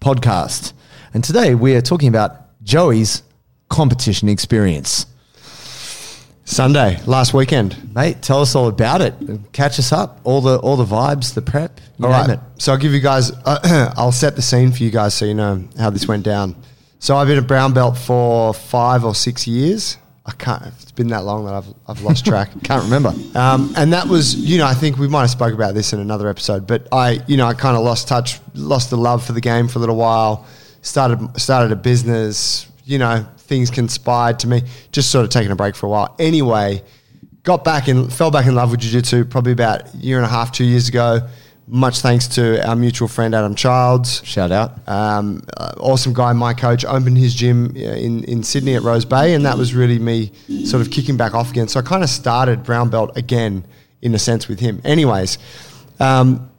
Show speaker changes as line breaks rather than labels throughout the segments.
podcast. And today we are talking about Joey's competition experience.
Sunday, last weekend.
Mate, tell us all about it. Catch us up. All the all the vibes, the prep.
All
it.
So I'll give you guys, uh, I'll set the scene for you guys so you know how this went down. So I've been a brown belt for five or six years. I can't, it's been that long that I've, I've lost track.
Can't remember.
Um, and that was, you know, I think we might have spoke about this in another episode, but I, you know, I kind of lost touch, lost the love for the game for a little while. Started started a business. You know, things conspired to me. Just sort of taking a break for a while. Anyway, got back and fell back in love with jiu-jitsu probably about a year and a half, two years ago. Much thanks to our mutual friend Adam Childs.
Shout out.
Um, uh, awesome guy, my coach, opened his gym uh, in, in Sydney at Rose Bay, and that was really me sort of kicking back off again. So I kind of started brown belt again, in a sense, with him. Anyways, um,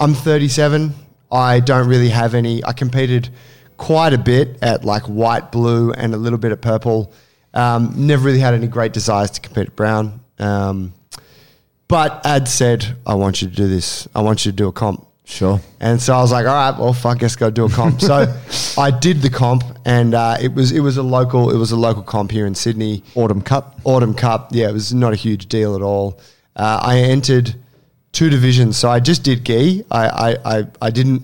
I'm 37. I don't really have any. I competed quite a bit at like white, blue, and a little bit at purple. Um, never really had any great desires to compete at brown. Um, but Ad said, I want you to do this. I want you to do a comp.
Sure.
And so I was like, all right, well, fuck, I guess go do a comp. so I did the comp, and uh, it was it was a local it was a local comp here in Sydney,
Autumn Cup.
Autumn Cup. Yeah, it was not a huge deal at all. Uh, I entered two divisions, so I just did gi. I, I I I didn't.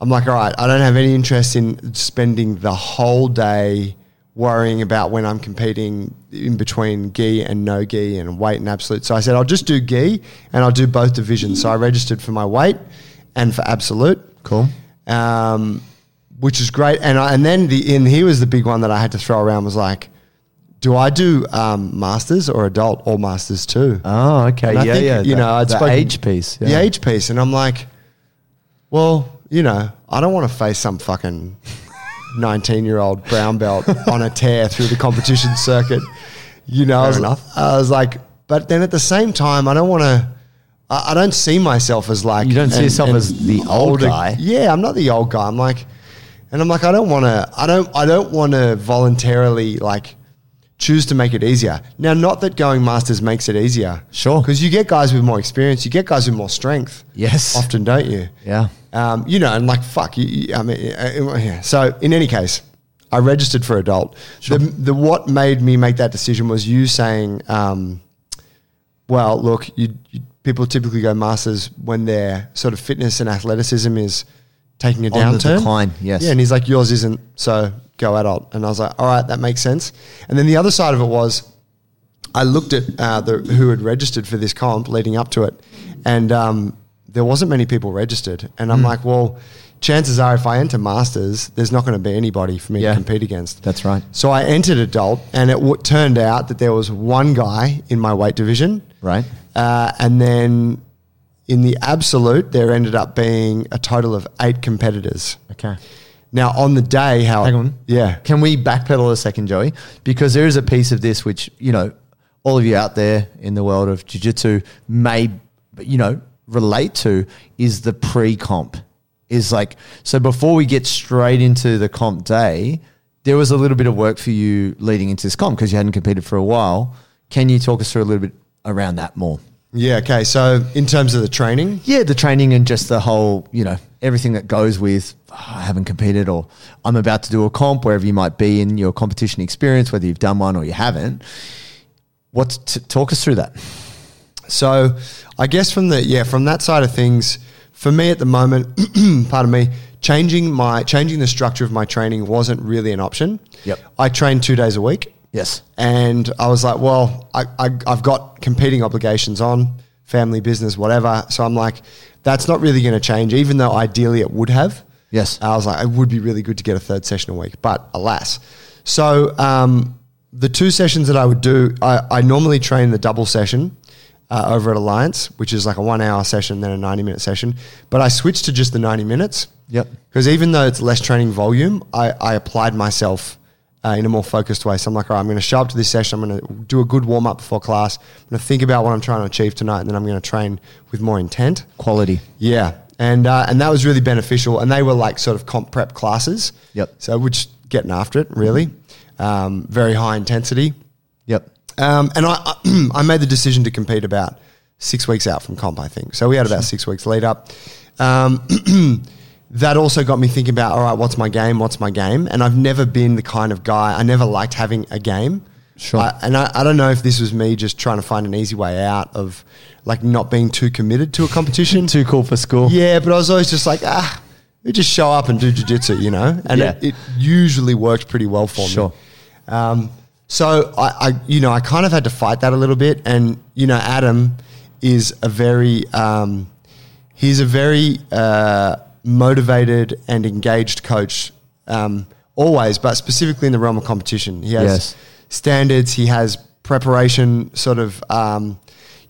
I'm like, all right, I don't have any interest in spending the whole day worrying about when I'm competing in between gi and no gi and weight and absolute. So I said, I'll just do gi and I'll do both divisions. So I registered for my weight and for absolute.
Cool.
Um, which is great. And I, and then the in here was the big one that I had to throw around was like, do I do um, masters or adult or masters too?
Oh, okay. Yeah,
think,
yeah.
You
the-
know, I'd
the
spoken-
age piece.
The age piece, and I'm like, well, you know, I don't want to face some fucking 19 year old brown belt on a tear through the competition circuit. You know, I was,
enough.
I was like, but then at the same time, I don't want to. I I don't see myself as like
You don't see yourself as the old guy.
Yeah, I'm not the old guy. I'm like, and I'm like, I don't want to. I don't. I don't want to voluntarily like choose to make it easier. Now, not that going masters makes it easier.
Sure.
because you get guys with more experience. You get guys with more strength.
Yes.
often don't you?
Yeah.
Um, you know, and like fuck you. you- I mean, uh, uh, yeah. So in any case, I registered for adult. The, the what made me make that decision was you saying, um, well, look, you, you, people typically go masters when their sort of fitness and athleticism is taking a
On
downturn.
decline, yes.
Yeah, and he's like, yours isn't. So go adult. And I was like, all right, that makes sense. And then the other side of it was, I looked at uh, the, who had registered for this comp leading up to it, and um, there wasn't many people registered. And. I'm like, well, chances are if I enter masters, there's not going to be anybody for me
Yeah.
to compete against.
That's right.
So I entered adult, and it w- turned out that there was one guy in my weight division,
Right.
uh, and then in the absolute, there ended up being a total of eight competitors.
Okay.
Now on the day, how
Hang on.
yeah,
Can we backpedal a second, Joey? Because there is a piece of this which, you know, all of you out there in the world of jiu-jitsu may, you know, relate to is the pre-comp. Is like, so before we get straight into the comp day, there was a little bit of work for you leading into this comp because you hadn't competed for a while. Can you talk us through a little bit around that more?
yeah. Okay, so in terms of the training,
Yeah, the training and just the whole, you know, everything that goes with "Oh, I haven't competed or I'm about to do a comp, wherever you might be in your competition experience, whether you've done one or you haven't. What t- talk us through that?
So I guess from the yeah from that side of things, for me at the moment, pardon me, changing my changing the structure of my training wasn't really an option.
Yep.
I trained two days a week.
Yes.
And I was like, well, I, I, I've got competing obligations on, family, business, whatever. So I'm like, that's not really going to change, even though ideally it would have.
Yes.
I was like, it would be really good to get a third session a week, but alas. So um, the two sessions that I would do, I, I normally train the double session uh, over at Alliance, which is like a one hour session, then a 90 minute session. But I switched to just the 90 minutes
Yep.
Because even though it's less training volume, I, I applied myself uh, in a more focused way. So I'm like, all right, I'm going to show up to this session. I'm going to do a good warm up before class. I'm going to think about what I'm trying to achieve tonight, and then I'm going to train with more intent.
Quality.
Yeah, and uh, and that was really beneficial. And they were like sort of comp prep classes.
Yep.
So which getting after it really, um, very high intensity.
Yep.
Um, and I I made the decision to compete about six weeks out from comp. I think so. We had about six weeks lead up. Um, that also got me thinking about all right, what's my game? What's my game? And I've never been the kind of guy. I never liked having a game.
Sure.
I, and I, I don't know if this was me just trying to find an easy way out of like not being too committed to a competition.
Too cool for school.
Yeah, but I was always just like, ah, we just show up and do jujitsu, you know? And
Yeah.
it, it usually worked pretty well for
Sure.
me. Um, so I, I, you know, I kind of had to fight that a little bit. And, you know, Adam is a very, um, he's a very uh, motivated and engaged coach um, always, but specifically in the realm of competition. He has
Yes.
standards, he has preparation sort of um,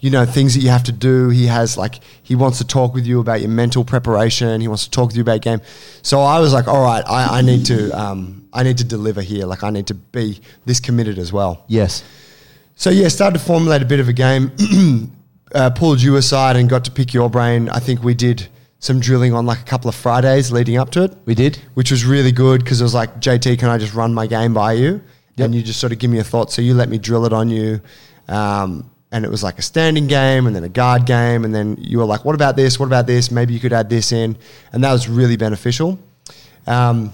you know things that you have to do. He has like he wants to talk with you about your mental preparation. He wants to talk with you about game. So i was like all right i, I need to um, i need to deliver here. Like i need to be this committed as well.
Yes.
so yeah started to formulate a bit of a game. Uh, pulled you aside and got to pick your brain. I think we did some drilling on like a couple of fridays leading up to it
We did.
which was really good because it was like, JT, can I just run my game by you? And you just sort of give me a thought. So you let me drill it on you. Um, and it was like a standing game and then a guard game. And then you were like, what about this? What about this? Maybe you could add this in. And that was really beneficial. Um,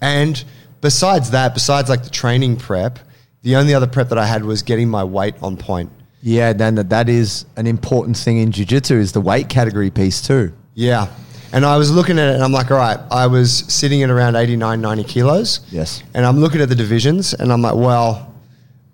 and besides that, besides like the training prep, the only other prep that I had was getting my weight on point.
Yeah, then that, that is an important thing in jiu-jitsu is the weight category piece too.
Yeah. And I was looking at it and I'm like, all right, I was sitting at around 89, 90 kilos.
Yes.
And I'm looking at the divisions and I'm like, well,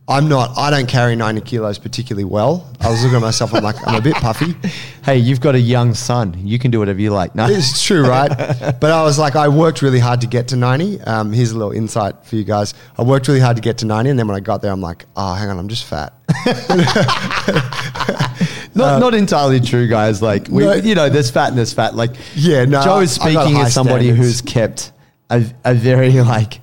I'm not, I don't carry 90 kilos particularly well. I was looking at myself, I'm like, I'm a bit puffy.
Hey, you've got a young son. You can do whatever you like. No.
It's true, right? But I was like, I worked really hard to get to 90. Um, here's a little insight for you guys. I worked really hard to get to 90. And then when I got there, I'm like, oh, hang on, I'm just fat.
Not, um, not entirely true, guys. Like we,
No.
you know, there's fat and there's fat. Like
Yeah, no,
Joe is speaking as somebody
standards.
who's kept a, a very like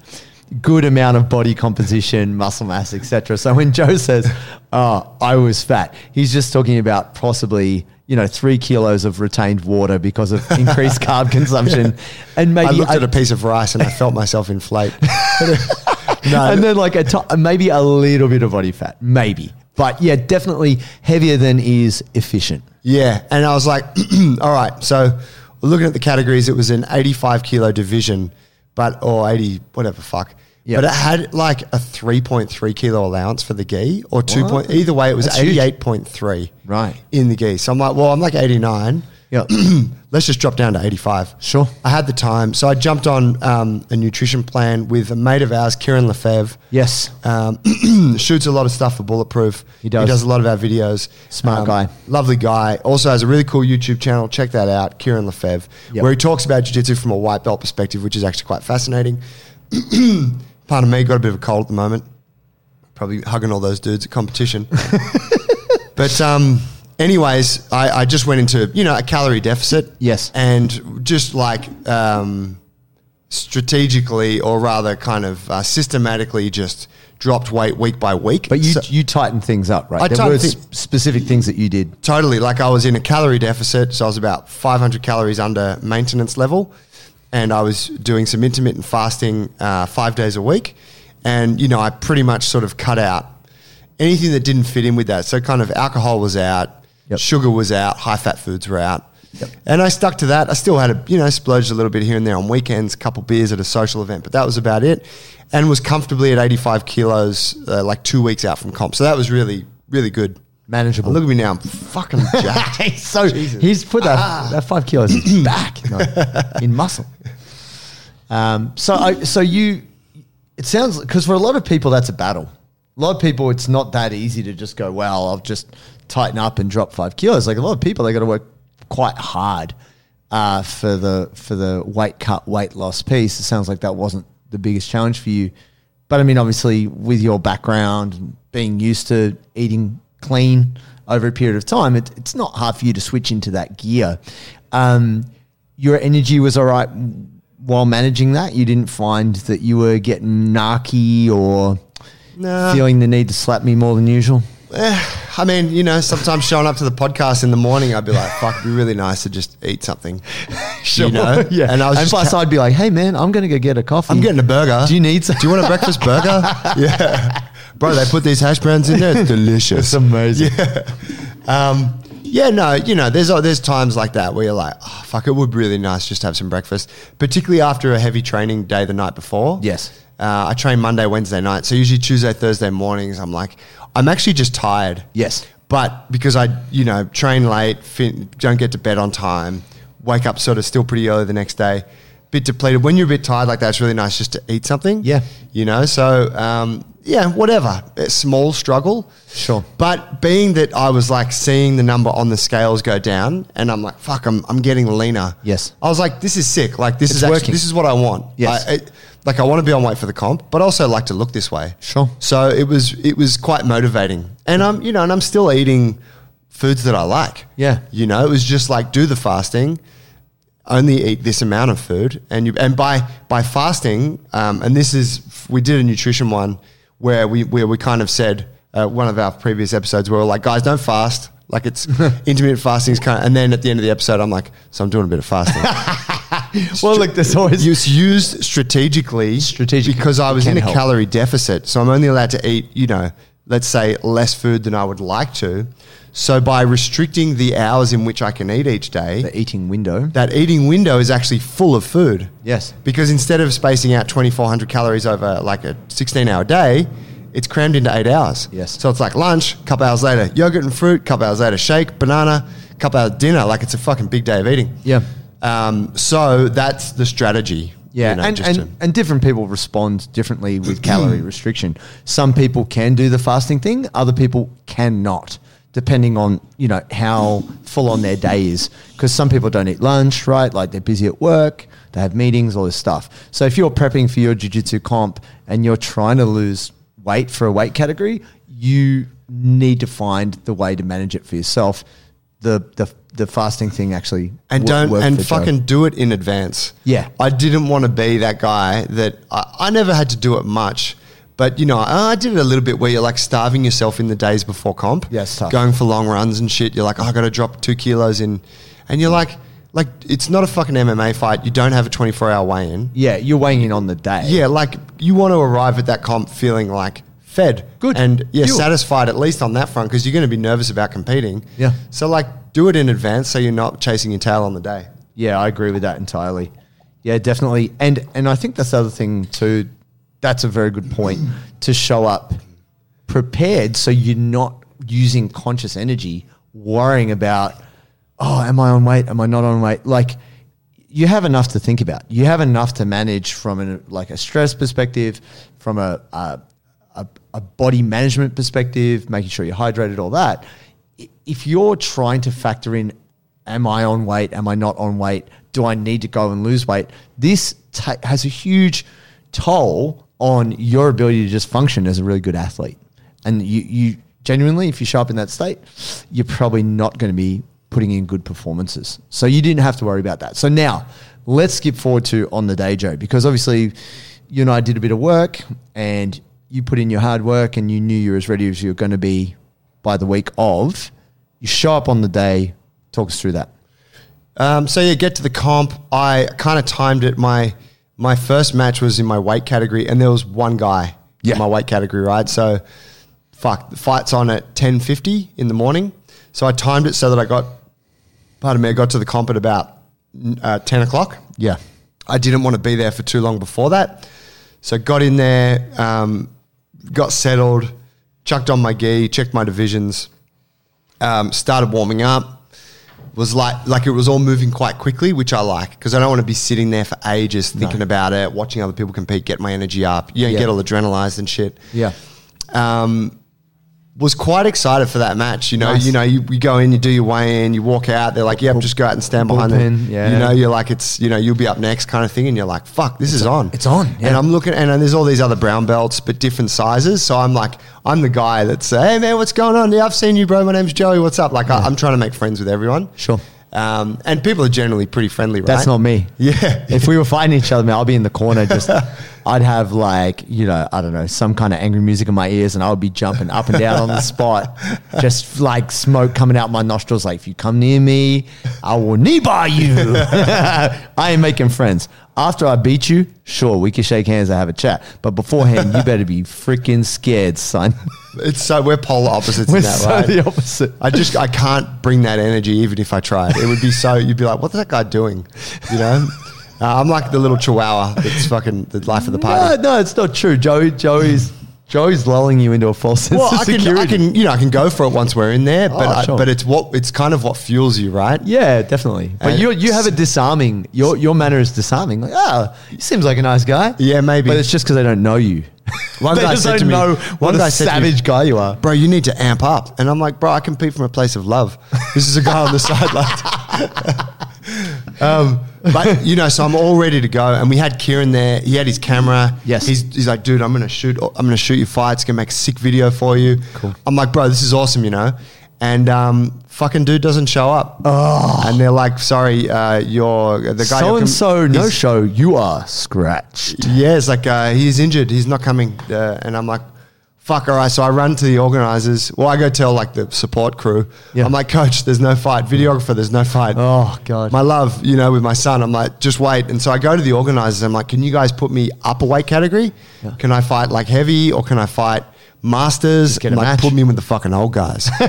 good amount of body composition, muscle mass, etc. So when Joe says, "Oh, I was fat," he's just talking about possibly you know three kilos of retained water because of increased carb consumption, and maybe
I looked
a-
at a piece of rice and I felt myself inflate. no,
and then like a to- maybe a little bit of body fat, maybe. But yeah, definitely heavier than is efficient.
Yeah, and I was like, all right. So looking at the categories, it was an 85 kilo division, but or 80 whatever fuck.
Yep.
But it had like a 3.3 kilo allowance for the gi, or two point. Either way, it was
That's huge.
88.3
Right.
in the gi. So I'm like, well, I'm like 89.
Yeah.
Let's just drop down to 85.
Sure.
I had the time, so I jumped on um, a nutrition plan with a mate of ours, Kieran Lefebvre.
Yes.
Um, shoots a lot of stuff for Bulletproof.
He does.
He does a lot of our videos.
Smart
Um,
guy.
Lovely guy. Also has a really cool YouTube channel. Check that out, Kieran Lefebvre,
Yep.
where he talks about jiu-jitsu from a white belt perspective, which is actually quite fascinating. Pardon me, got a bit of a cold at the moment. Probably hugging all those dudes at competition. but um, anyways, I, I just went into, you know, a calorie deficit.
Yes.
And just like um, strategically or rather kind of uh, systematically just dropped weight week by week.
But you
So-
you tighten things up, right?
I
there were s- specific things that you did.
Totally. Like I was in a calorie deficit, so I was about 500 calories under maintenance level, and I was doing some intermittent fasting uh, five days a week, and you know I pretty much sort of cut out anything that didn't fit in with that. So kind of alcohol was out,
Yep.
sugar was out, high fat foods were out. And I stuck to that. I still had a, you know, splurged a little bit here and there on weekends, a couple beers at a social event, but that was about it. And was comfortably at 85 kilos, uh, like two weeks out from comp. So that was really, really good.
Manageable.
Look at me now. I'm fucking jacked.
so he's put that, that five kilos back no, in muscle. Um, so I, so you, it sounds because for a lot of people that's a battle. A lot of people, it's not that easy to just go, well, I'll just tighten up and drop five kilos. Like a lot of people, they got to work quite hard uh, for the for the weight cut, weight loss piece. It sounds like that wasn't the biggest challenge for you. But I mean, obviously, with your background, and being used to eating clean over a period of time, it, it's not hard for you to switch into that gear. Um, your energy was all right while managing that. You didn't find that you were getting narky or
Nah.
feeling the need to slap me more than usual.
I mean, you know, sometimes showing up to the podcast in the morning, I'd be like, "Fuck, it'd be really nice to just eat something." You know?
yeah.
And I was
and
just
plus,
ca-
I'd be like, "Hey, man, I'm gonna go get a coffee.
I'm getting a burger.
Do you need some?
Do you want a breakfast burger? yeah, bro. They put these hash browns in there. It's delicious.
It's amazing.
Yeah. Um, yeah, no, you know, there's there's times like that where you're like, oh, fuck, it would be really nice just to have some breakfast, particularly after a heavy training day the night before.
Yes.
Uh, I train Monday, Wednesday night, so usually Tuesday, Thursday mornings, I'm like, I'm actually just tired.
Yes.
But because I, you know, train late, fin- don't get to bed on time, wake up sort of still pretty early the next day, bit depleted. When you're a bit tired like that, it's really nice just to eat something.
Yeah.
You know, so um, yeah, whatever. A small struggle.
Sure.
But being that I was like seeing the number on the scales go down, and I'm like, fuck, I'm, I'm getting leaner.
Yes.
I was like, this is sick. Like this
It's
is actually,
working.
this is what I want.
Yes.
I, it, like I want to be on weight for the comp, but also like to look this way.
Sure.
So it was it was quite motivating, and I'm you know, and I'm still eating foods that I like.
Yeah.
You know, it was just like do the fasting, only eat this amount of food, and you and by by fasting, um, and this is we did a nutrition one where we where we kind of said uh, one of our previous episodes where we're like, guys, don't fast. Like it's intermittent fasting is kind of, and then at the end of the episode, I'm like, so I'm doing a bit of fasting.
Well, look, there's always
It's used strategically,
Strategic
because I was in a
help.
calorie deficit, so I'm only allowed to eat, you know, let's say less food than I would like to. So by restricting the hours in which I can eat each day,
the eating window.
that eating window is actually full of food.
Yes.
Because instead of spacing out 2,400 calories over like a 16 hour day, it's crammed into eight hours.
Yes.
So it's like lunch, a couple hours later, yogurt and fruit, couple hours later, shake, banana, couple hours dinner. Like it's a fucking big day of eating.
Yeah.
Um, so that's the strategy.
Yeah,
you know,
and, and,
to-
and different people respond differently with calorie restriction. Some people can do the fasting thing, other people cannot, depending on you know how full on their day is. Because some people don't eat lunch, right? Like they're busy at work, they have meetings, all this stuff. So if you're prepping for your jiu-jitsu comp and you're trying to lose weight for a weight category, you need to find the way to manage it for yourself. The the, the fasting thing actually
and don't
worked
and
for Joe.
fucking do it in advance.
Yeah.
I didn't want to be that guy that I, I never had to do it much, but you know I, I did it a little bit where you're like starving yourself in the days before comp.
Yeah, it's tough.
Going for long runs and shit. You're like, oh, I got to drop two kilos in, and you're like, like it's not a fucking MMA fight. You don't have a 24 hour weigh in.
yeah, you're weighing in on the day.
Yeah, like you want to arrive at that comp feeling like fed,
Good.
and yeah,
Fuel.
satisfied at least on that front because you're going to be nervous about competing.
Yeah.
So like, do it in advance so you're not chasing your tail on the day.
Yeah, I agree with that entirely. Yeah, definitely. And and I think that's the other thing too. That's a very good point to show up prepared so you're not using conscious energy worrying about oh, am I on weight? Am I not on weight? Like you have enough to think about. You have enough to manage from an like a stress perspective, from a a, a, a body management perspective, making sure you're hydrated, all that. If you're trying to factor in, am I on weight? Am I not on weight? Do I need to go and lose weight? This has a huge toll on your ability to just function as a really good athlete. And you, you genuinely, if you show up in that state, you're probably not going to be putting in good performances. So you didn't have to worry about that. So now let's skip forward to on the day, Joe, because obviously you and I did a bit of work and you put in your hard work and you knew you were as ready as you were going to be by the week of. You show up on the day. Talk us through that.
Um, so yeah, get to the comp. I kind of timed it. My my first match was in my weight category, and there was one guy
Yeah.
in my weight category, right? So, fuck, the fight's on at ten fifty in the morning. So I timed it so that I got, pardon me, I got to the comp at about uh, ten o'clock.
Yeah.
I didn't want to be there for too long before that. So got in there, um, got settled, chucked on my gi, checked my divisions, um, started warming up. Was like like it was all moving quite quickly, which I like because I don't want to be sitting there for ages thinking about it, watching other people compete, get my energy up. You know,
Yeah.
get all adrenalized and shit.
Yeah.
Um, was quite excited for that match. You know,
Nice.
you know, you, you go in, you do your weigh in, you walk out. They're like, "Yep, just go out and stand behind them."
Yeah.
You know, you're like, it's you know, you'll be up next, kind of thing, and you're like, "Fuck, this is on."
it's on, yeah.
And I'm looking, and, there's all these other brown belts, but different sizes. So I'm like, I'm the guy that's, "Hey man, what's going on? Yeah, I've seen you, bro. My name's Joey. What's up?" Like, I, I'm trying to make friends with everyone.
Sure.
Um, and people are generally pretty friendly, right?
That's not me.
Yeah.
If we were fighting each other, man, I'll be in the corner just. I'd have like you know I don't know some kind of angry music in my ears, and I would be jumping up and down on the spot, just like smoke coming out my nostrils. Like if you come near me, I will knee bar you. I ain't making friends. After I beat you, sure we can shake hands and have a chat. But beforehand, you better be freaking scared, son.
It's so we're polar opposites
We're
in that,
so
right?
the opposite.
I just I can't bring that energy even if I tried. It would be so you'd be like, what's that guy doing? You know? Uh, I'm like the little chihuahua that's fucking the life of the party.
no, it's not true. Joey, Joey's Joey's lulling you into a false sense
Well,
of
I can,
security.
I can, you know, I can go for it once we're in there, but
Oh,
I,
sure.
but it's what it's kind of what fuels you, right?
Yeah, definitely. But
And-
you you have a disarming. Your your manner is disarming. Like, ah, he seems like a nice guy.
Yeah, maybe.
But it's just because they don't know you.
One
they
guy
just
said
don't
to me-
know
one
what
guy
a
said to me-
savage guy you are.
Bro, you need to amp up. And I'm like, bro, I compete from a place of love. This is a guy on the sideline. um, but you know, so I'm all ready to go. And we had Kieran there. He had his camera.
Yes.
He's, he's like, dude, I'm gonna shoot. I'm gonna shoot your fights. Gonna make a sick video for you.
Cool.
I'm like, bro, this is awesome. You know. And um, fucking dude doesn't show up. Oh. And they're like, sorry, uh, you're the guy.
So and so, no show. You are scratched.
yeah, it's like uh, he's injured. He's not coming. Uh, and I'm like, fuck, all right. So I run to the organizers. Well, I go tell like the support crew.
Yeah.
I'm like, coach, there's no fight. Videographer, there's no fight.
Oh god.
My love, you know, with my son, I'm like, just wait. And so I go to the organizers. I'm like, can you guys put me upper weight category? Can I fight like heavy or can I fight masters?
get a
like,
match.
put me with the fucking old guys.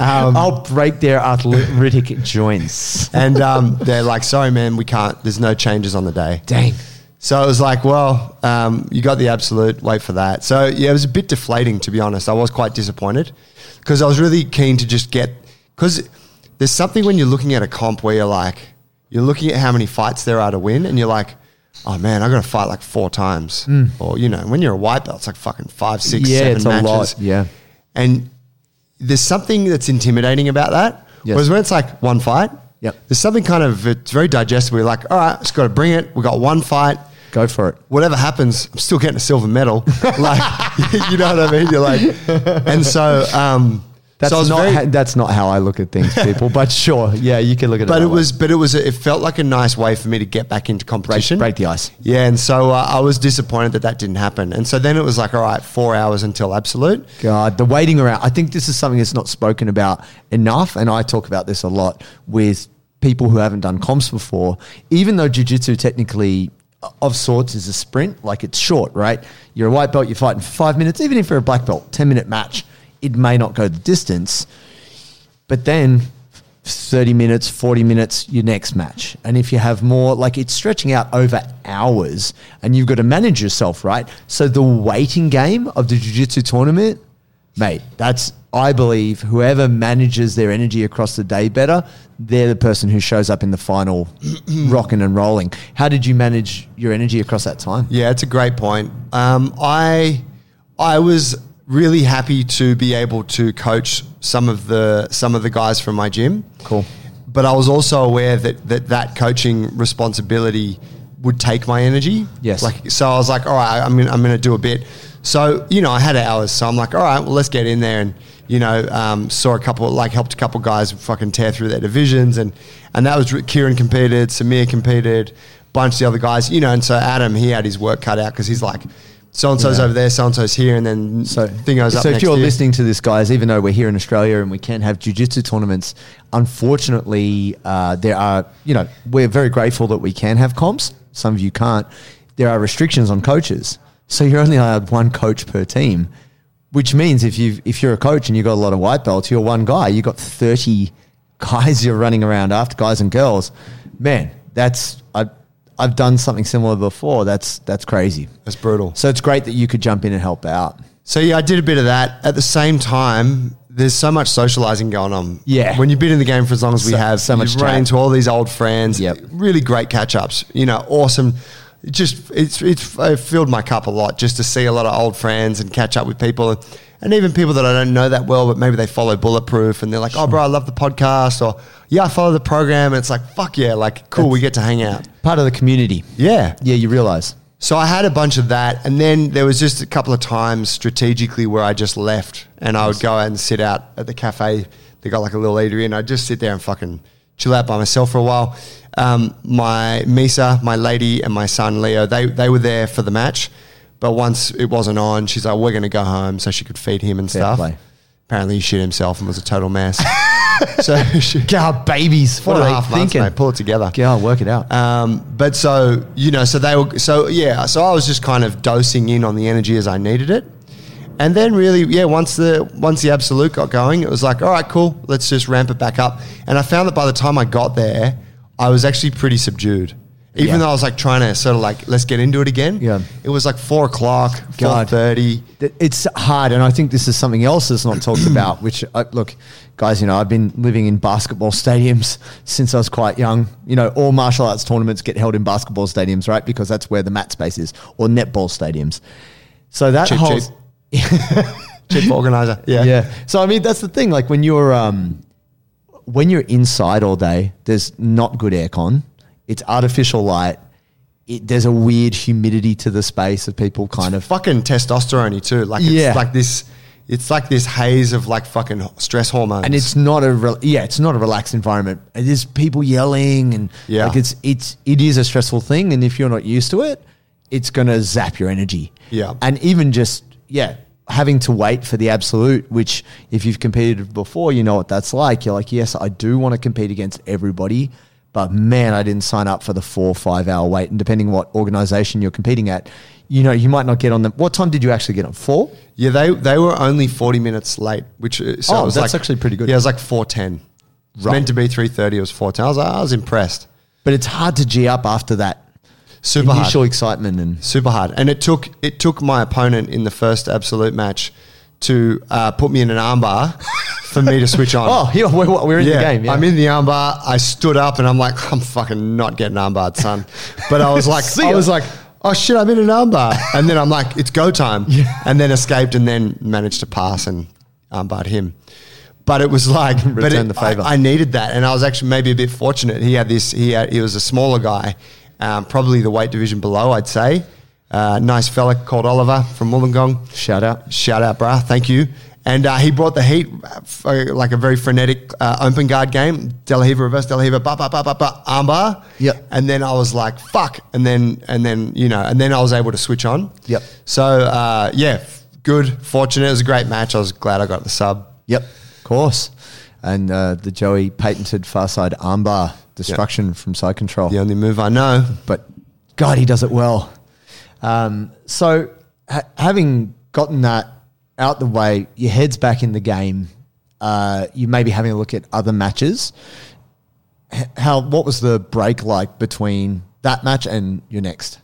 I'll break their arthritic joints.
and um, they're like, sorry, man, we can't. There's no changes on the day.
Dang.
So it was like, well, um, you got the absolute. Wait for that. So yeah, it was a bit deflating to be honest. I was quite disappointed because I was really keen to just get because there's something when you're looking at a comp where you're like, you're looking at how many fights there are to win, and you're like, oh man, I got to fight like four times, or you know, when you're a white belt, it's like fucking five, six.
Yeah,
seven
it's a
matches.
lot, yeah.
and there's something that's intimidating about that.
Yes.
Whereas when it's like one fight,
Yep.
there's something kind of it's very digestible. You're like, all right, just got to bring it. We got one fight
Go for it.
whatever happens, I'm still getting a silver medal. like, you know what I mean? You're like, and so, um,
That's
so
not
very-
ha- that's not how I look at things, people. but sure, yeah, you can look at it.
but it
way.
was, but it was, it felt like a nice way for me to get back into competition.
break the ice.
Yeah, and so uh, I was disappointed that that didn't happen. And so then it was like, all right, four hours until absolute.
God, the waiting around. I think this is something that's not spoken about enough, and I talk about this a lot with people who haven't done comps before. Even though jiu-jitsu technically of sorts is a sprint, like it's short, right? You're a white belt, you're fighting for five minutes. Even if you're a black belt, ten minute match, it may not go the distance, but then. 30 minutes, 40 minutes, your next match. And if you have more, like it's stretching out over hours and you've got to manage yourself, right? So the waiting game of the Jiu Jitsu tournament, mate, that's, I believe, whoever manages their energy across the day better, they're the person who shows up in the final rocking and rolling. How did you manage your energy across that time?
Yeah, it's a great point. Um, I I was really happy to be able to coach some of the some of the guys from my gym.
Cool.
But I was also aware that that, that coaching responsibility would take my energy.
Yes.
Like so I was like, all right, I'm gonna, I'm going to do a bit. So, you know, I had hours. So I'm like, all right, well, let's get in there and, you know, um, saw a couple, like helped a couple guys fucking tear through their divisions. And, and that was, Kieran competed, Samir competed, bunch of the other guys, you know, and so Adam, he had his work cut out because he's like, so and so's
Yeah.
over there, so and so's here, and then
So,
thing goes up.
so if you're
year.
listening to this, guys, even though we're here in Australia and we can't have jiu-jitsu tournaments, unfortunately, uh, there are, you know, we're very grateful that we can have comps. Some of you can't. There are restrictions on coaches. So you're only allowed one coach per team, which means if you if you're a coach and you've got a lot of white belts, you're one guy. You've got 30 guys you're running around after, guys and girls. Man, that's, I, I've done something similar before. That's, that's crazy.
That's brutal.
So it's great that you could jump in and help out.
So yeah, I did a bit of that. At the same time, there's so much socializing going on.
Yeah.
When you've been in the game for as long as we have,
so much
you've run into all these old friends.
Yeah.
Really great catch ups. You know, awesome. It just it's it's it filled my cup a lot just to see a lot of old friends and catch up with people. And even people that I don't know that well, but maybe they follow Bulletproof and they're like, oh, bro, I love the podcast. Or, yeah, I follow the program. And it's like, fuck yeah, like, cool, we get to hang out.
Part of the community.
Yeah.
Yeah, you realize.
So I had a bunch of that, and then there was just a couple of times strategically where I just left, and I would go out and sit out at the cafe. They got like a little eatery, and I'd just sit there and fucking chill out by myself for a while. Um, my Misa, my lady, and my son Leo, they they were there for the match, but once it wasn't on, she's like, "We're going to go home," so she could feed him and
Fair
stuff.
play.
Apparently, he shit himself and was a total mess. so she,
God, babies. What are they
half months,
thinking?
mate, pull it together.
God, work it out.
Um, but so you know, so they were so yeah. So I was just kind of dosing in on the energy as I needed it, and then really yeah. Once the once the absolute got going, it was like all right, cool. Let's just ramp it back up. And I found that by the time I got there, I was actually pretty subdued. Even
Yeah.
though I was like trying to sort of like let's get into it again.
Yeah.
it was like four o'clock, four thirty.
It's hard, and I think this is something else that's not talked about. Which, uh, look, guys, you know, I've been living in basketball stadiums since I was quite young. You know, all martial arts tournaments get held in basketball stadiums, right? Because that's where the mat space is, or netball stadiums. So that
Cheap,
whole
cheap. Chief organizer. Yeah,
yeah. So I mean, that's the thing. Like when you're um, when you're inside all day, there's not good aircon. It's artificial light. It, there's a weird humidity to the space of people kind of
fucking testosterone too. Like it's
Yeah.
like this. It's like this haze of like fucking stress hormones.
and it's not a re- yeah, it's not a relaxed environment. It is people yelling and
Yeah.
like it's it's it is a stressful thing. And if you're not used to it, it's gonna zap your energy.
Yeah.
and even just yeah, having to wait for the absolute, which if you've competed before, you know what that's like. You're like, yes, I do want to compete against everybody. But man, I didn't sign up for the four or five hour wait. And depending what organization you're competing at, you know, you might not get on them. What time did you actually get on? Four?
Yeah, they they were only forty minutes late, which uh, so
Oh,
it was
that's
like-
actually pretty good.
Yeah, it was like four ten.
Right.
meant to be three thirty. It was four ten. I was I was impressed.
But it's hard to G up after that
Super
initial
hard.
excitement and
Super hard. And it took it took my opponent in the first absolute match to uh, put me in an armbar for me to switch on.
oh, here we're, we're in
yeah,
the game. Yeah.
I'm in the armbar. I stood up and I'm like, I'm fucking not getting armbarred, son. But I was like, I was like, oh shit, I'm in an armbar. And then I'm like, it's go time. And then escaped and then managed to pass and armbarred him. But it was like, but
Return
it,
the favour.
I, I needed that, and I was actually maybe a bit fortunate. He had this. He had, he was a smaller guy, um, probably the weight division below, I'd say. Uh, nice fella called Oliver from Wollongong.
Shout out.
Shout out, bruh. Thank you. And uh, he brought the heat uh, like a very frenetic uh, open guard game. De La Riva reverse De La Riva, ba ba ba ba ba armbar.
Yep.
And then I was like, fuck. And then and then you know, and then I was able to switch on.
Yep.
So uh, yeah, good, fortunate. It was a great match. I was glad I got the sub.
Yep, of course. And uh, the Joey patented far side armbar destruction from side control.
The only move I know.
But God, he does it well. Um, so, ha- having gotten that out the way, your head's back in the game. Uh, you may be having a look at other matches. H- How? What was the break like between that match and your next?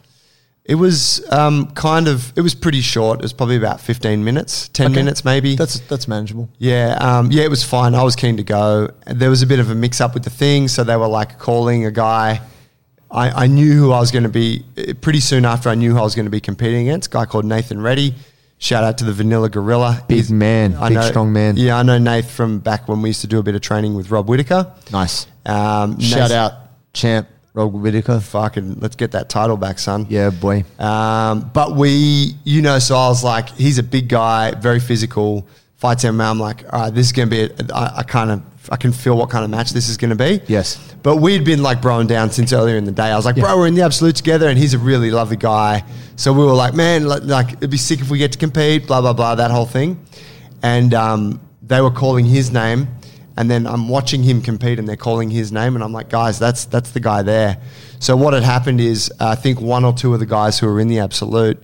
It was um, kind of. It was pretty short. It was probably about fifteen minutes, ten
Okay.
minutes maybe.
That's that's manageable.
Yeah, um, yeah, it was fine. I was keen to go. There was a bit of a mix up with the thing, so they were like calling a guy. I, I knew who I was going to be eh, pretty soon after I knew who I was going to be competing against. A guy called Nathan Reddy. Shout out to the Vanilla Gorilla.
Big man, I big strong man.
Yeah, I know Nath from back when we used to do a bit of training with Rob Whittaker.
Nice.
Um,
Shout
Nath-
out, champ Rob Whittaker.
Fucking, let's get that title back, son.
Yeah, boy.
Um, but we, you know, so I was like, he's a big guy, very physical, fights MMA. I'm like, all right, this is going to be, a, I, I kind of, I can feel what kind of match this is going to be.
Yes.
But we'd been like broing down since earlier in the day. I was like, bro, we're in the absolute together, and he's a really lovely guy. So we were like, man, like, like it'd be sick if we get to compete, blah blah blah, that whole thing. And um, they were calling his name, and then I'm watching him compete, and they're calling his name, and I'm like, guys, that's that's the guy there. So what had happened is, uh, I think one or two of the guys who were in the absolute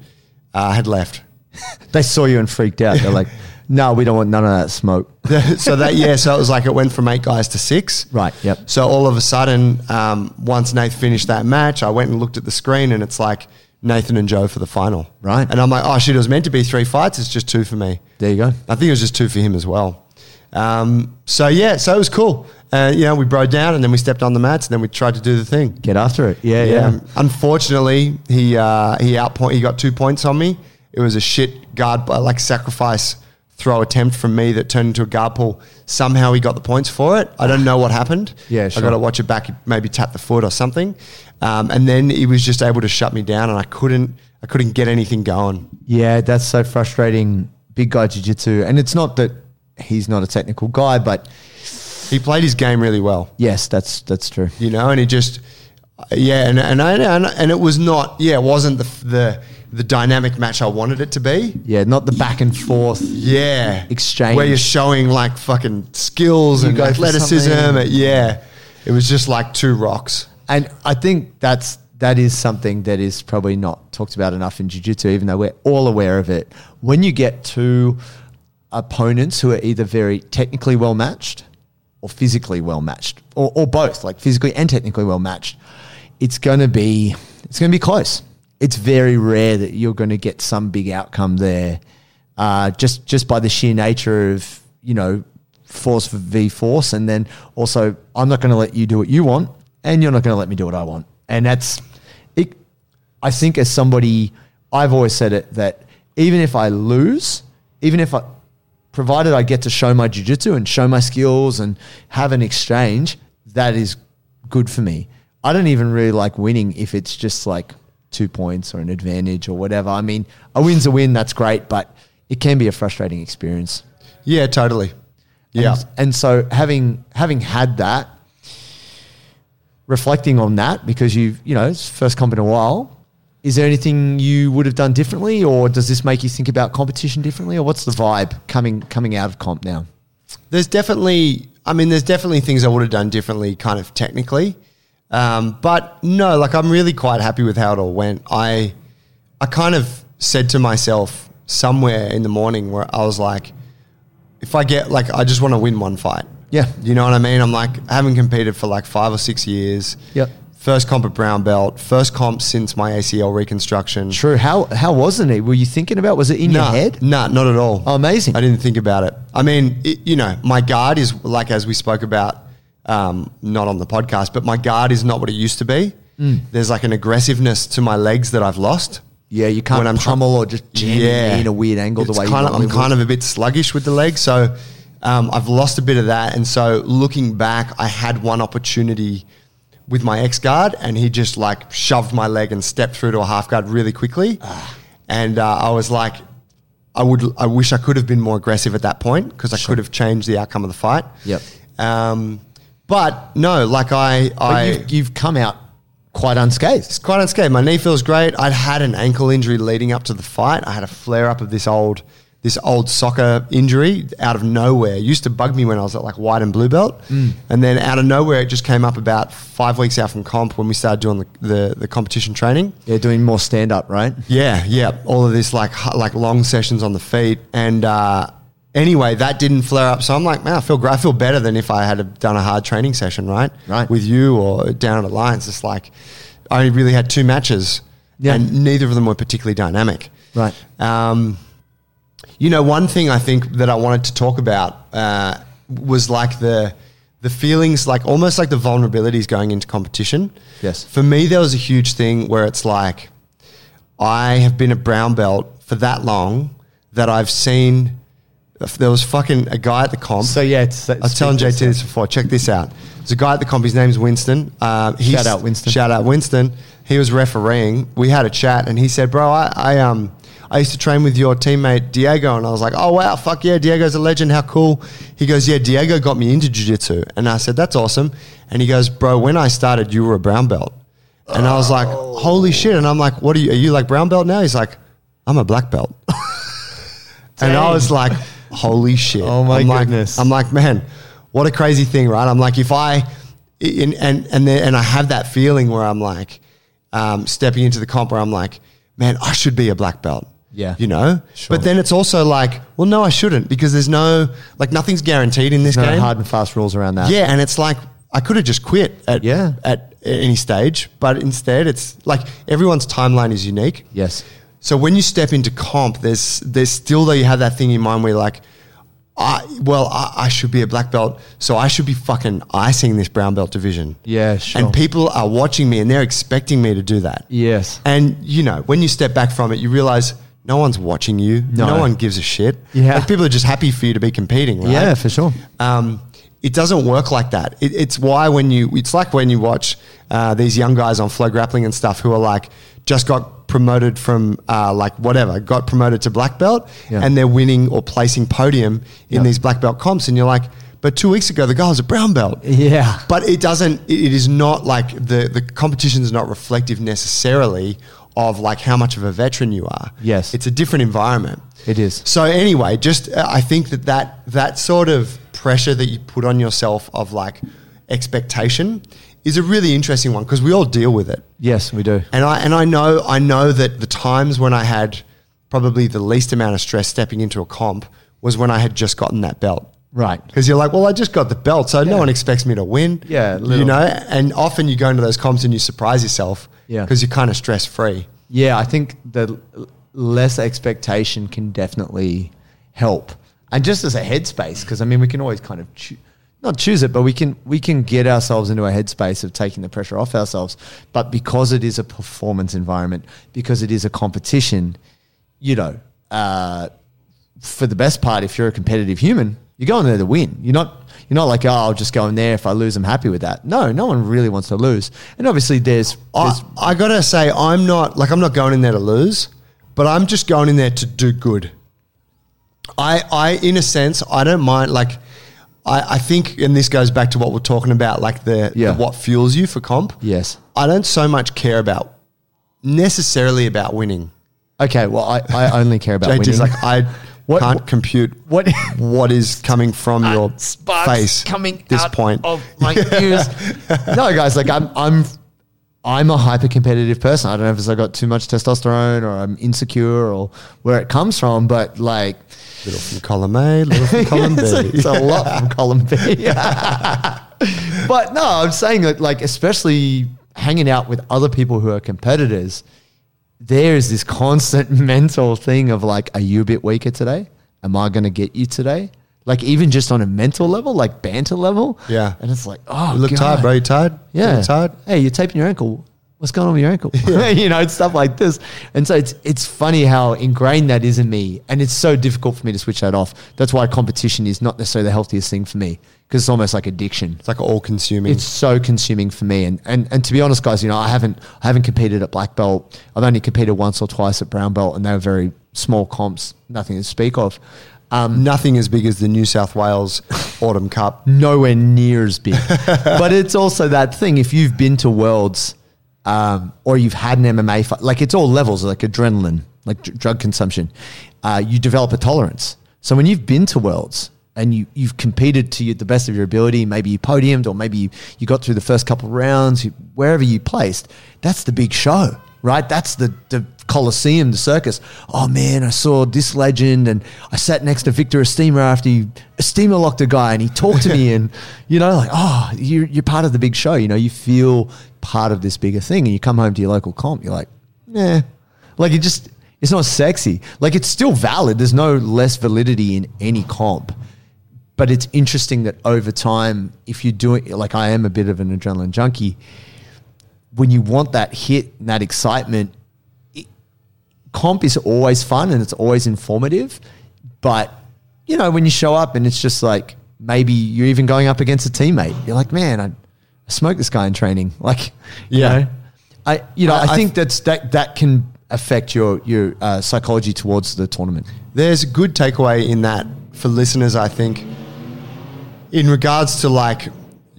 uh, had left.
They saw you and freaked out. They're like, no, we don't want none of that smoke.
so that yeah, so it was like it went from eight guys to six.
Right, yep.
So all of a sudden, um, once Nath finished that match, I went and looked at the screen, and it's like Nathan and Joe for the final.
Right.
And I'm like, oh shit, it was meant to be three fights. It's just two for me.
There you go.
I think it was just two for him as well. Um, so yeah, so it was cool. Uh, you know, we broke down, and then we stepped on the mats, and then we tried to do the thing.
Get after it. Yeah, yeah.
Yeah. Unfortunately, he uh, he outpoint he got two points on me. It was a shit guard uh, like sacrifice throw attempt from me that turned into a guard pull. Somehow he got the points for it. I don't know what happened.
Yeah,
I got to watch it back. Maybe tap the foot or something. Um, and then he was just able to shut me down, and I couldn't I couldn't get anything going.
Yeah, that's so frustrating. Big guy jiu-jitsu. And it's not that he's not a technical guy, but
He played his game really well.
Yes, that's that's true.
you know, and he just, yeah, and and I and, and it was not, yeah, it wasn't the the the dynamic match I wanted it to be.
Yeah, not the back and forth.
Yeah,
Exchange.
where you're showing like fucking skills
You
and athleticism.
something.
Yeah, it was just like two rocks.
And I think that's that is something that is probably not talked about enough in jiu-jitsu, even though we're all aware of it. When you get two opponents who are either very technically well matched or physically well matched, or, or both, like physically and technically well matched, it's going to be it's going to be close. It's very rare that you're going to get some big outcome there, uh, just just by the sheer nature of you know force v force, and then also I'm not going to let you do what you want, and you're not going to let me do what I want, and that's it. I think as somebody, I've always said it that even if I lose, even if I, provided I get to show my jujitsu and show my skills and have an exchange, that is good for me. I don't even really like winning if it's just like two points or an advantage or whatever. I mean, a win's a win, that's great, but it can be a frustrating experience.
Yeah, totally.
And-
Yeah,
And, so having having had that, reflecting on that because you've you know it's first comp in a while. Is there anything you would have done differently, or does this make you think about competition differently, or what's the vibe coming coming out of comp now?
there's definitely, I mean, there's definitely things I would have done differently, kind of technically. Um, but no, like I'm really quite happy with how it all went. I, I kind of said to myself somewhere in the morning where I was like, if I get like, I just want to win one fight.
Yeah.
You know what I mean? I'm like, I haven't competed for like five or six years.
Yep.
First comp at brown belt, first comp since my ACL reconstruction.
True. How how wasn't it? Were you thinking about? Was it in
Nah,
your head?
Nah, not at all.
Oh, amazing.
I didn't think about it. I mean, it, you know, my guard is like as we spoke about, um, not on the podcast, but my guard is not what it used to be.
Mm.
There's like an aggressiveness to my legs that I've lost.
Yeah, you can't
When I'm
pummel or just jam
Yeah.
in a weird angle the
It's
way you
kind of, I'm kind of a bit sluggish with the legs, so um, I've lost a bit of that. And so looking back, I had one opportunity with my X guard, and he just like shoved my leg and stepped through to a half guard really quickly.
Ah.
And uh, I was like, I would, I wish I could have been more aggressive at that point because I could have changed the outcome of the fight.
Yep.
Um, but no, like I,
But
I,
you've, you've come out quite unscathed.
it's quite unscathed. My knee feels great. I'd had an ankle injury leading up to the fight. I had a flare up of this old this old soccer injury out of nowhere. It used to bug me when I was at like white and blue belt,
Mm.
and then out of nowhere it just came up about five weeks out from comp when we started doing the the, the competition training.
Yeah, doing more stand up, right?
Yeah, yeah, all of this like like long sessions on the feet, and uh, anyway, that didn't flare up. So I'm like, man, I feel great. I feel better than if I had done a hard training session, right?
Right.
with you or down at Alliance. It's like I only really had two matches,
Yeah.
and neither of them were particularly dynamic.
Right.
Um, you know, one thing I think that I wanted to talk about uh, was like the the feelings, like almost like the vulnerabilities going into competition.
Yes.
For me, there was a huge thing where it's like I have been a brown belt for that long that I've seen. There was fucking a guy at the comp.
So yeah, it's,
I was telling JT this before. Check this out. There's a guy at the comp. His name's Winston. Uh,
Shout out Winston.
Shout out Winston. He was refereeing. We had a chat, and he said, "Bro, I, I um I used to train with your teammate Diego," and I was like, "Oh wow, fuck yeah, Diego's a legend. How cool." He goes, "Yeah, Diego got me into jiu-jitsu," and I said, "That's awesome." And he goes, "Bro, when I started, you were a brown belt," and I was like, "Holy shit!" And I'm like, "What are you? Are you like brown belt now?" He's like, "I'm a black belt." And I was like, holy shit.
Oh my
I'm like-
goodness.
I'm like, man, what a crazy thing, right? I'm like, if I, in, and, and then, and I have that feeling where I'm like, um, stepping into the comp where I'm like, man, I should be a black belt.
Yeah.
You know?
Sure.
But then it's also like, well, no, I shouldn't because there's no, like, nothing's guaranteed in this
no
game.
hard and fast rules around that.
Yeah, and it's like I could have just quit at
Yeah.
at any stage, but instead it's like everyone's timeline is unique.
Yes.
So when you step into comp, there's there's still though you have that thing in mind where you're like, I well I, I should be a black belt, so I should be fucking icing this brown belt division.
Yeah, sure.
And people are watching me and they're expecting me to do that.
Yes.
And you know when you step back from it, you realize no one's watching you.
No.
No, one gives a shit.
Yeah.
Like people are just happy for you to be competing. Right?
Yeah, for sure.
um, it doesn't work like that. It, it's why when you, it's like when you watch uh, these young guys on FloGrappling and stuff who are like just got promoted from uh, like whatever, got promoted to black belt,
Yeah.
and they're winning or placing podium in
Yeah.
these black belt comps, and you're like, But two weeks ago, the guy was a brown belt.
Yeah.
But it doesn't, it it is not like the, the competition is not reflective necessarily of like how much of a veteran you are.
Yes.
It's a different environment.
It is.
So anyway, just uh, I think that, that that sort of pressure that you put on yourself of like expectation is a really interesting one because we all deal with it.
Yes, we do.
And I and I know I know that the times when I had probably the least amount of stress stepping into a comp was when I had just gotten that belt.
Right.
Because you're like, well, I just got the belt, so no one expects me to win.
Yeah,
you know. And often you go into those comps and you surprise yourself.
Yeah.
because you're kind of stress free.
Yeah, I think the less expectation can definitely help, and just as a headspace, because I mean, we can always kind of choo- not choose it, but we can we can get ourselves into a headspace of taking the pressure off ourselves. But because it is a performance environment, because it is a competition, you know, uh, for the best part, if you're a competitive human, you're going there to win. You're not you're not like, oh, I'll just go in there. If I lose, I'm happy with that. No, no one really wants to lose. And obviously, there's, there's
I, I gotta say, I'm not like I'm not going in there to lose, but I'm just going in there to do good. I, I, in a sense, I don't mind. Like, I, I think, and this goes back to what we're talking about, like the,
Yeah.
the what fuels you for comp.
yes.
I don't so much care about necessarily about winning.
Okay, well, I, I only care about
JT's
winning.
like I
What-
can't compute
what-
what is coming from your face
coming
this point.
of my ears. no, guys, like I'm, I'm, I'm a hyper competitive person. I don't know if it's I got too much testosterone or I'm insecure or where it comes from, but like
little from column A, little from column B.
it's, a, it's a lot from column B. but no, I'm saying that like especially hanging out with other people who are competitors, there is this constant mental thing of like, are you a bit weaker today? Am I going to get you today? Like even just on a mental level, like banter level.
Yeah.
And it's like, oh,
You look
God.
tired, bro. You tired?
Yeah.
look tired?
Hey, you're taping your ankle. What's going on with your ankle? you know, it's stuff like this. And so it's it's funny how ingrained that is in me. And it's so difficult for me to switch that off. That's why competition is not necessarily the healthiest thing for me. Because it's almost like addiction.
It's like all consuming.
It's so consuming for me. And, and and to be honest, guys, you know, I haven't I haven't competed at black belt. I've only competed once or twice at brown belt, and they were very small comps, nothing to speak of. Um,
Nothing as big as the New South Wales Autumn Cup.
nowhere near as big. but it's also that thing. If you've been to Worlds um, or you've had an MMA fight, like it's all levels, like adrenaline, like dr- drug consumption, uh, you develop a tolerance. So when you've been to Worlds and you, you've competed to the best of your ability, maybe you podiumed or maybe you, you got through the first couple rounds, you, wherever you placed, that's the big show, right? That's the, the Coliseum, the circus. Oh man, I saw this legend and I sat next to Victor Estima after he Estima locked a guy and he talked to me and, you know, like, oh, you're, you're part of the big show. You know, you feel part of this bigger thing and you come home to your local comp, you're like, nah. Like it just, it's not sexy. Like it's still valid. There's no less validity in any comp. But it's interesting that over time, if you do doing, like I am a bit of an adrenaline junkie, when you want that hit and that excitement, it, comp is always fun and it's always informative. But, you know, when you show up and it's just like maybe you're even going up against a teammate, you're like, man, I, I smoked this guy in training. Like, you
Yeah.
know, I, you know,
I-
I,
I
think that's, that, that can affect your, your uh, psychology towards the tournament.
There's a good takeaway in that for listeners, I think, in regards to like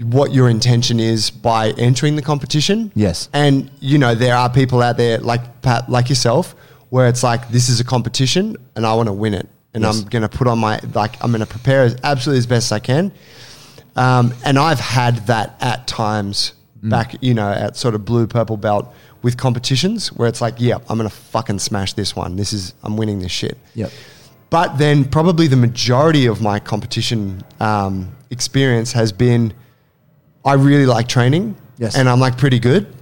what your intention is by entering the competition.
Yes.
And, you know, there are people out there like Pat, like yourself, where it's like, this is a competition and I want to win it. And
Yes.
I'm going to put on my, like, I'm going to prepare as absolutely as best I can. Um, and I've had that at times
Mm.
back, you know, at sort of blue purple belt with competitions where it's like, yeah, I'm going to fucking smash this one. This is, I'm winning this shit.
Yep.
But then probably the majority of my competition um, experience has been I really like training.
Yes.
And I'm like pretty good.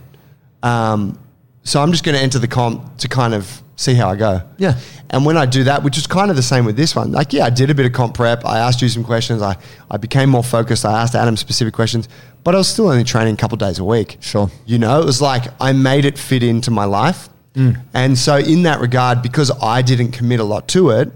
Um, so I'm just going to enter the comp to kind of see how I go.
Yeah.
And when I do that, which is kind of the same with this one, like, yeah, I did a bit of comp prep. I asked you some questions. I, I became more focused. I asked Adam specific questions, but I was still only training a couple days a week.
Sure.
You know, it was like I made it fit into my life. And so, in that regard, because I didn't commit a lot to it,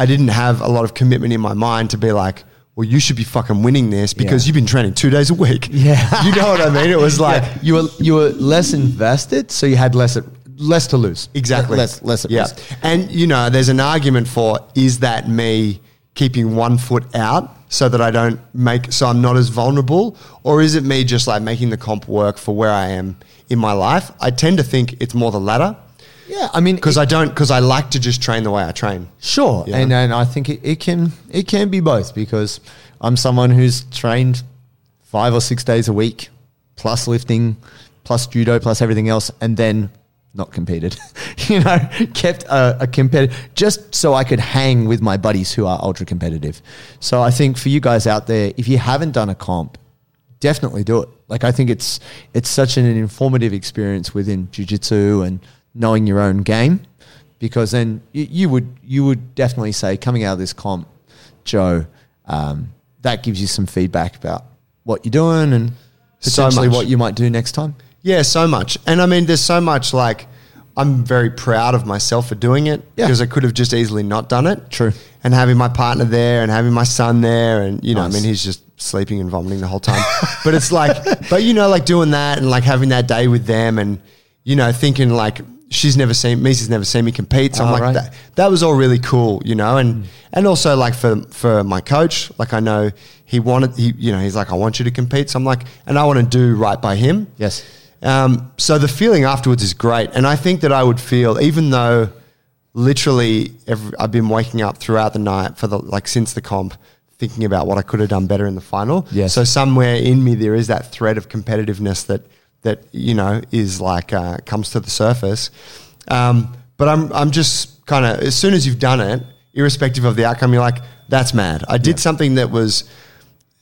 I didn't have a lot of commitment in my mind to be like, well, you should be fucking winning this because
Yeah.
you've been training two days a week.
Yeah.
You know what I mean? It was like,
Yeah, you were you were less invested, so you had less less to lose.
Exactly.
less less
yeah. And you know, there's an argument for is that me keeping one foot out so that I don't make so I'm not as vulnerable, or is it me just like making the comp work for where I am in my life? I tend to think it's more the latter
Yeah, I mean,
because I don't because I like to just train the way I train.
Sure,
Yeah.
and and I think it, it can it can be both because I'm someone who's trained five or six days a week, plus lifting, plus judo, plus everything else, and then not competed. you know, kept a, a competitive just so I could hang with my buddies who are ultra competitive. So I think for you guys out there, if you haven't done a comp, definitely do it. Like I think it's it's such an informative experience within jiu-jitsu and knowing your own game because then you, you would you would definitely say coming out of this comp, Joe, um, that gives you some feedback about what you're doing and
So
potentially
much.
what you might do next time.
Yeah, so much. And I mean, there's so much like I'm very proud of myself for doing it
Yeah.
because I could have just easily not done it.
True.
And having my partner there and having my son there and you know,
Nice.
I mean, he's just sleeping and vomiting the whole time. but it's like, but you know, like doing that and like having that day with them and you know, thinking like she's never seen Misa's never seen me compete. So I'm
Oh,
like
right.
that, that was all really cool, you know, and and also like for for my coach, like I know he wanted he you know he's like I want you to compete, so I'm like, and I want to do right by him.
Yes.
Um, so the feeling afterwards is great, and I think that I would feel even though literally every, I've been waking up throughout the night for the like since the comp thinking about what I could have done better in the final.
Yes.
So somewhere in me there is that thread of competitiveness that that you know is like uh, comes to the surface. Um, but I'm I'm just kind of as soon as you've done it, irrespective of the outcome, you're like that's mad. I did something that was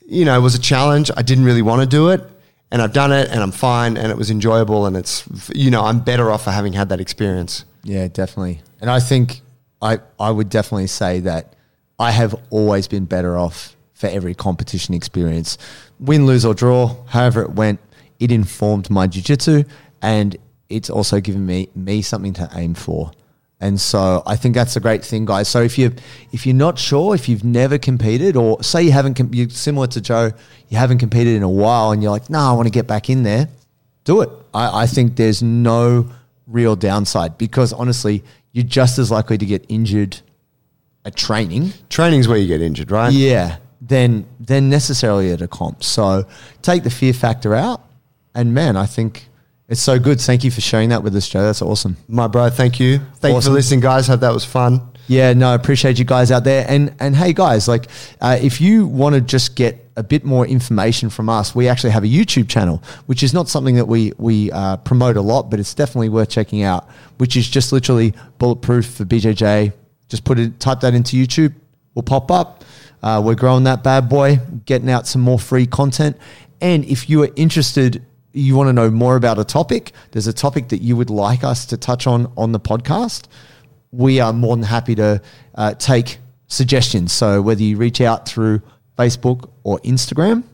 you know, was a challenge. I didn't really want to do it, and I've done it, and I'm fine, and it was enjoyable, and it's you know, I'm better off for having had that experience.
Yeah, definitely. And I think I I would definitely say that I have always been better off for every competition experience. Win, lose or draw, however it went, it informed my jiu-jitsu and it's also given me me something to aim for. And so I think that's a great thing, guys. So if you if you're not sure, if you've never competed, or say you haven't, com- you're similar to Joe, you haven't competed in a while, and you're like, no, I want to get back in there do it. I, I think there's no real downside because honestly, you're just as likely to get injured at training,
Training's where you get injured, right?
yeah, than than necessarily at a comp. So take the fear factor out, and man, I think it's so good. Thank you for sharing that with us, Joe. That's awesome.
My bro, thank you. Thank you for listening, guys. Hope that was fun.
Yeah, no, I appreciate you guys out there. And and hey, guys, like uh, if you want to just get a bit more information from us, we actually have a YouTube channel, which is not something that we we uh, promote a lot, but it's definitely worth checking out. Which is just literally bulletproof for BJJ. Just put it, type that into YouTube, will pop up. Uh, we're growing that bad boy, getting out some more free content. And if you are interested you want to know more about a topic, there's a topic that you would like us to touch on on the podcast, we are more than happy to uh, take suggestions. So whether you reach out through Facebook or Instagram,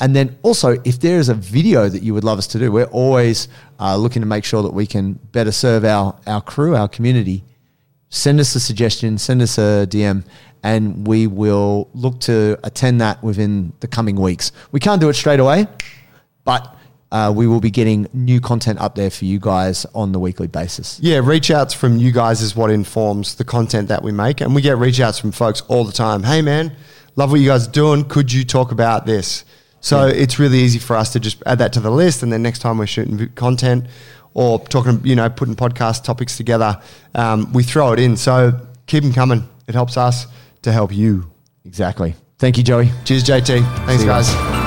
and then also if there is a video that you would love us to do, we're always uh, looking to make sure that we can better serve our our crew, our community. Send us a suggestion, send us a DM, and we will look to attend that within the coming weeks. We can't do it straight away, but uh, we will be getting new content up there for you guys on the weekly basis.
Yeah, reach outs from you guys is what informs the content that we make. And we get reach outs from folks all the time. Hey, man, love what you guys are doing. Could you talk about this? So it's really easy for us to just add that to the list. And then next time we're shooting content or talking, you know, putting podcast topics together, um, we throw it in. So keep them coming. It helps us to help you.
Exactly. Thank you, Joey.
Cheers, JT. Thanks,
guys.
guys.